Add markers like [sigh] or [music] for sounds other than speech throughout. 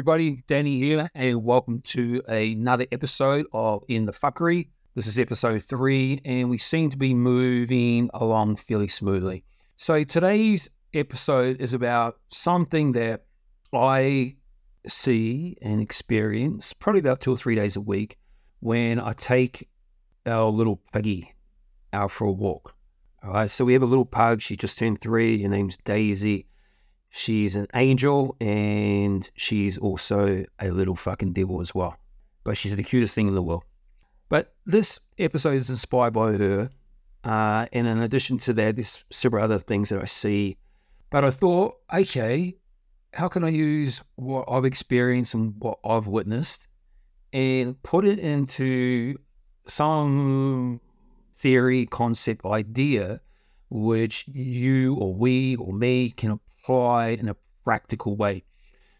everybody. Danny here, and welcome to another episode of In the Fuckery. This is episode three, and we seem to be moving along fairly smoothly. So, today's episode is about something that I see and experience probably about two or three days a week when I take our little puggy out for a walk. All right, so we have a little pug. She just turned three. Her name's Daisy She's an angel and she's also a little fucking devil as well. But she's the cutest thing in the world. But this episode is inspired by her. Uh, and in addition to that, there's several other things that I see. But I thought, okay, how can I use what I've experienced and what I've witnessed and put it into some theory, concept, idea, which you or we or me can in a practical way.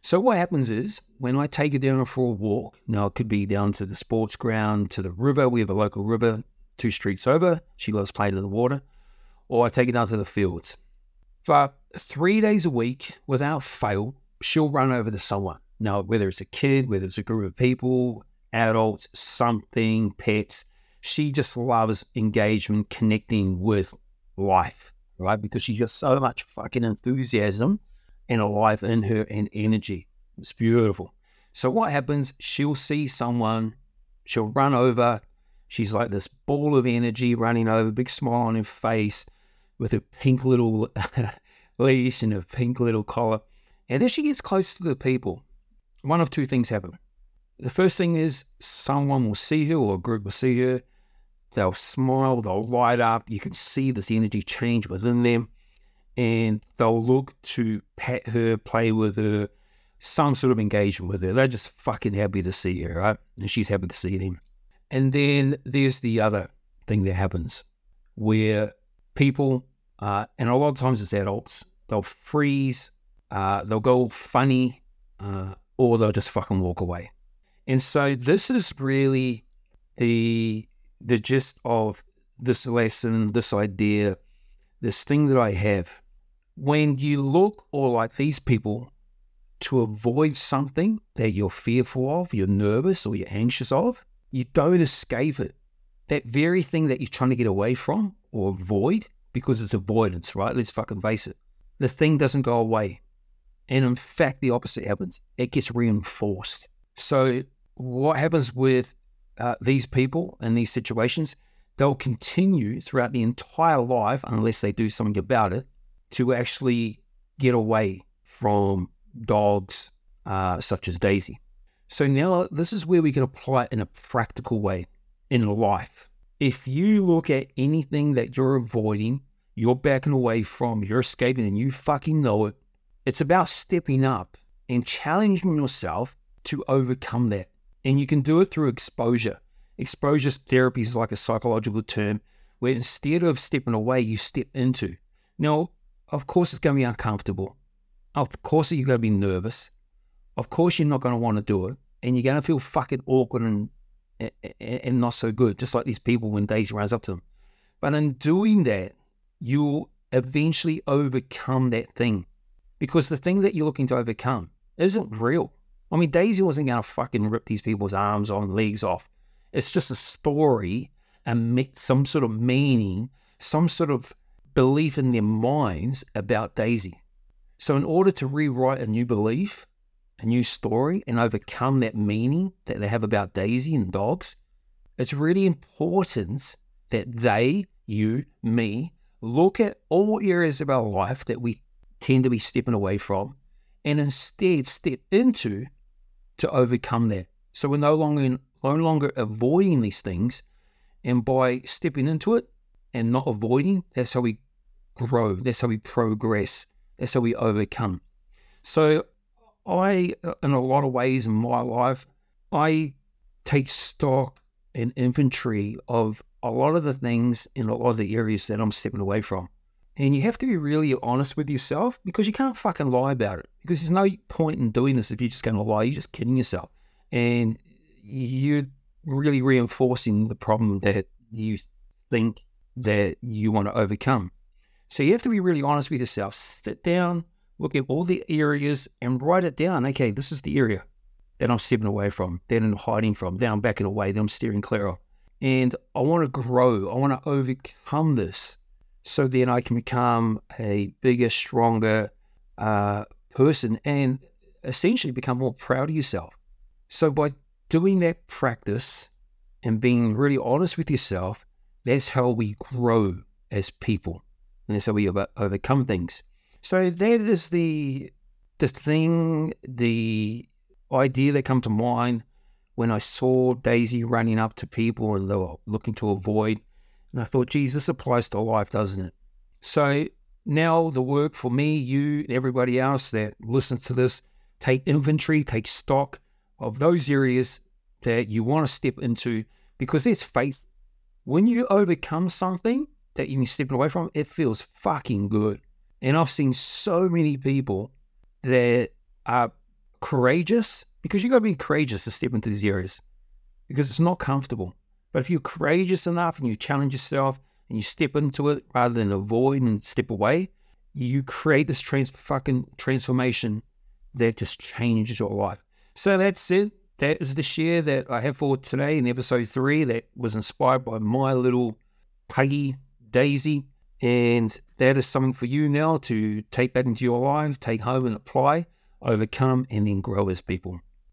So what happens is when I take her down for a walk, now it could be down to the sports ground, to the river. We have a local river two streets over. She loves playing in the water. Or I take her down to the fields. For three days a week, without fail, she'll run over to someone. Now, whether it's a kid, whether it's a group of people, adults, something, pets, she just loves engagement, connecting with life right? Because she's got so much fucking enthusiasm and a life in her and energy. It's beautiful. So what happens? She'll see someone, she'll run over. She's like this ball of energy running over, big smile on her face, with her pink little [laughs] leash and her pink little collar. And as she gets close to the people, one of two things happen. The first thing is someone will see her or a group will see her They'll smile, they'll light up. You can see this energy change within them. And they'll look to pat her, play with her, some sort of engagement with her. They're just fucking happy to see her, right? And she's happy to see them. And then there's the other thing that happens where people, uh, and a lot of times it's adults, they'll freeze, uh, they'll go funny, uh, or they'll just fucking walk away. And so this is really the the gist of this lesson, this idea, this thing that I have. When you look or like these people to avoid something that you're fearful of, you're nervous or you're anxious of, you don't escape it. That very thing that you're trying to get away from or avoid, because it's avoidance, right? Let's fucking face it. The thing doesn't go away. And in fact, the opposite happens. It gets reinforced. So, what happens with uh, these people in these situations, they'll continue throughout the entire life, unless they do something about it, to actually get away from dogs uh, such as Daisy. So now this is where we can apply it in a practical way in life. If you look at anything that you're avoiding, you're backing away from, you're escaping, and you fucking know it, it's about stepping up and challenging yourself to overcome that. And you can do it through exposure. Exposure therapy is like a psychological term where instead of stepping away, you step into. Now, of course, it's going to be uncomfortable. Of course, you're going to be nervous. Of course, you're not going to want to do it. And you're going to feel fucking awkward and, and not so good, just like these people when Daisy runs up to them. But in doing that, you'll eventually overcome that thing because the thing that you're looking to overcome isn't real. I mean, Daisy wasn't going to fucking rip these people's arms on, legs off. It's just a story and make some sort of meaning, some sort of belief in their minds about Daisy. So, in order to rewrite a new belief, a new story, and overcome that meaning that they have about Daisy and dogs, it's really important that they, you, me, look at all areas of our life that we tend to be stepping away from and instead step into to overcome that. So we're no longer no longer avoiding these things, and by stepping into it and not avoiding, that's how we grow. That's how we progress. That's how we overcome. So I, uh, in a lot of ways in my life, I take stock and inventory of a lot of the things in a lot of the areas that I'm stepping away from. And you have to be really honest with yourself because you can't fucking lie about it. Because there's no point in doing this if you're just going to lie. You're just kidding yourself. And you're really reinforcing the problem that you think that you want to overcome. So you have to be really honest with yourself. Sit down, look at all the areas and write it down. Okay, this is the area. that I'm stepping away from, that I'm hiding from, that I'm backing away, that I'm steering clear of. And I want to grow. I want to overcome this so then I can become a bigger, stronger uh, person and essentially become more proud of yourself. So by doing that practice and being really honest with yourself, that's how we grow as people. And that's how we overcome things. So that is the the thing, the idea that come to mind when I saw Daisy running up to people and they were looking to avoid. And I thought, geez, this applies to life, doesn't it? So now the work for me, you, and everybody else that listens to this, take inventory, take stock of those areas that you want to step into because let's face when you overcome something that you've been stepping away from, it feels fucking good. And I've seen so many people that are courageous because you've got to be courageous to step into these areas because it's not comfortable. But if you're courageous enough and you challenge yourself and you step into it rather than avoid and step away, you create this trans- fucking transformation that just changes your life. So that's it. That is the share that I have for today in episode three that was inspired by my little puggy Daisy. And that is something for you now to take back into your life, take home and apply, overcome, and then grow as people.